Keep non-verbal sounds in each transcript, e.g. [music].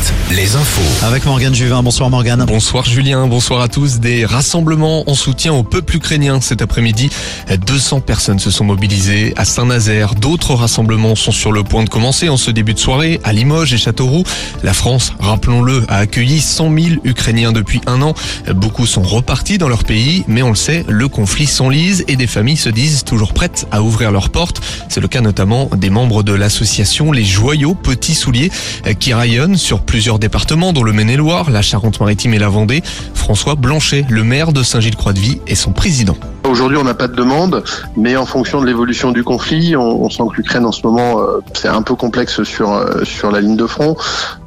7, les infos. Avec Morgane Juvin. Bonsoir Morgane. Bonsoir Julien, bonsoir à tous. Des rassemblements en soutien au peuple ukrainien cet après-midi. 200 personnes se sont mobilisées à Saint-Nazaire. D'autres rassemblements sont sur le point de commencer en ce début de soirée à Limoges et Châteauroux. La France, rappelons-le, a accueilli 100 000 Ukrainiens depuis un an. Beaucoup sont repartis dans leur pays, mais on le sait, le conflit s'enlise et des familles se disent toujours prêtes à ouvrir leurs portes. C'est le cas notamment des membres de l'association Les Joyaux Petits Souliers qui rayonnent sur plusieurs départements dont le Maine-et-Loire, la Charente-Maritime et la Vendée. François Blanchet, le maire de Saint-Gilles-Croix-de-Vie, est son président. Aujourd'hui, on n'a pas de demande, mais en fonction de l'évolution du conflit, on, sent que l'Ukraine en ce moment, euh, c'est un peu complexe sur euh, sur la ligne de front.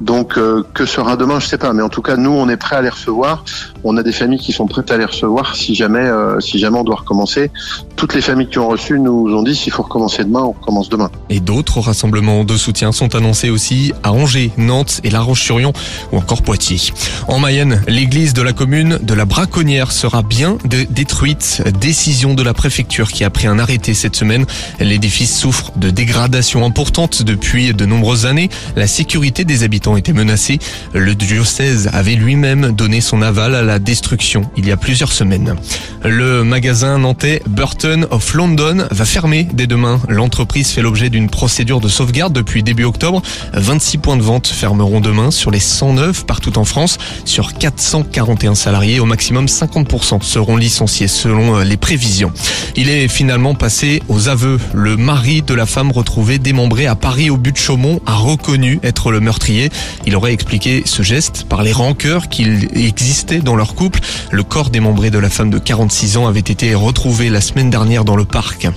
Donc, euh, que sera demain, je sais pas. Mais en tout cas, nous, on est prêts à les recevoir. On a des familles qui sont prêtes à les recevoir si jamais si jamais on doit recommencer. Toutes les familles qui ont reçu nous ont dit s'il faut recommencer demain, on recommence demain. Et d'autres rassemblements de soutien sont annoncés aussi à Angers, Nantes et La Roche-sur-Yon ou encore Poitiers. En Mayenne, l'église de la commune de la Braconnière sera bien dé- détruite. Décision de la préfecture qui a pris un arrêté cette semaine. L'édifice souffre de dégradations importantes depuis de nombreuses années. La sécurité des habitants était menacée. Le diocèse avait lui-même donné son aval à la destruction il y a plusieurs semaines. Le magasin nantais Burton of London va fermer dès demain. L'entreprise fait l'objet d'une procédure de sauvegarde depuis début octobre. 26 points de vente fermeront demain sur les 109 partout en France. Sur 441 salariés, au maximum 50% seront licenciés selon euh, prévisions. Il est finalement passé aux aveux. Le mari de la femme retrouvée démembrée à Paris au but de Chaumont a reconnu être le meurtrier. Il aurait expliqué ce geste par les rancœurs qu'il existait dans leur couple. Le corps démembré de la femme de 46 ans avait été retrouvé la semaine dernière dans le parc.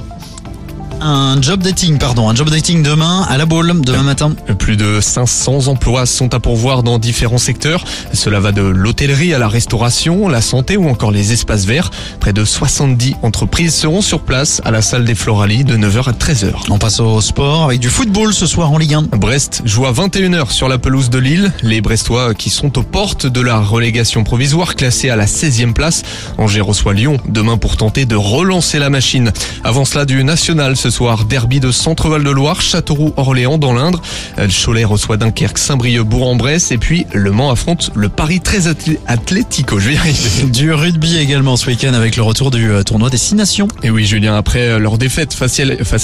Un job dating, pardon, un job dating demain à la boule, demain matin. Plus de 500 emplois sont à pourvoir dans différents secteurs. Cela va de l'hôtellerie à la restauration, la santé ou encore les espaces verts. Près de 70 entreprises seront sur place à la salle des Floralies de 9h à 13h. On passe au sport avec du football ce soir en Ligue 1. Brest joue à 21h sur la pelouse de Lille. Les Brestois qui sont aux portes de la relégation provisoire classée à la 16e place. Angers reçoit Lyon demain pour tenter de relancer la machine. Avant cela du national ce soir, derby de Centre-Val de Loire, Châteauroux-Orléans dans l'Indre. Le Cholet reçoit Dunkerque, Saint-Brieuc, Bourg-en-Bresse et puis Le Mans affronte le Paris très athlé- athlético. Je vais y arriver. [laughs] Du rugby également ce week-end avec le retour du euh, tournoi des 6 nations. Et oui, Julien, après leur défaite face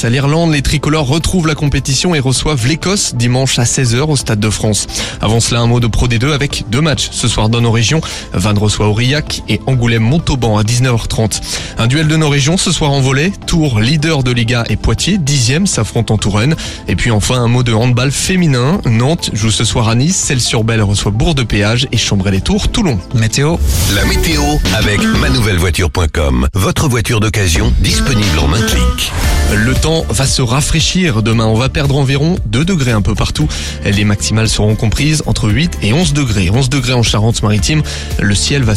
à l'Irlande, les tricolores retrouvent la compétition et reçoivent l'Écosse dimanche à 16h au Stade de France. Avant cela, un mot de Pro D2 avec deux matchs ce soir dans nos régions. Vannes reçoit Aurillac et Angoulême-Montauban à 19h30. Un duel de nos régions ce soir en volet. Tours, leader de Liga et Poitiers, dixième, s'affrontent en Touraine. Et puis enfin, un mot de handball féminin. Nantes joue ce soir à Nice. Celle-sur-Belle reçoit Bourg-de-Péage et Chambray-les-Tours, Toulon. Météo. La météo avec manouvellevoiture.com. Votre voiture d'occasion disponible en un clic. Le temps va se rafraîchir demain. On va perdre environ 2 degrés un peu partout. Les maximales seront comprises entre 8 et 11 degrés. 11 degrés en Charente-Maritime. Le ciel va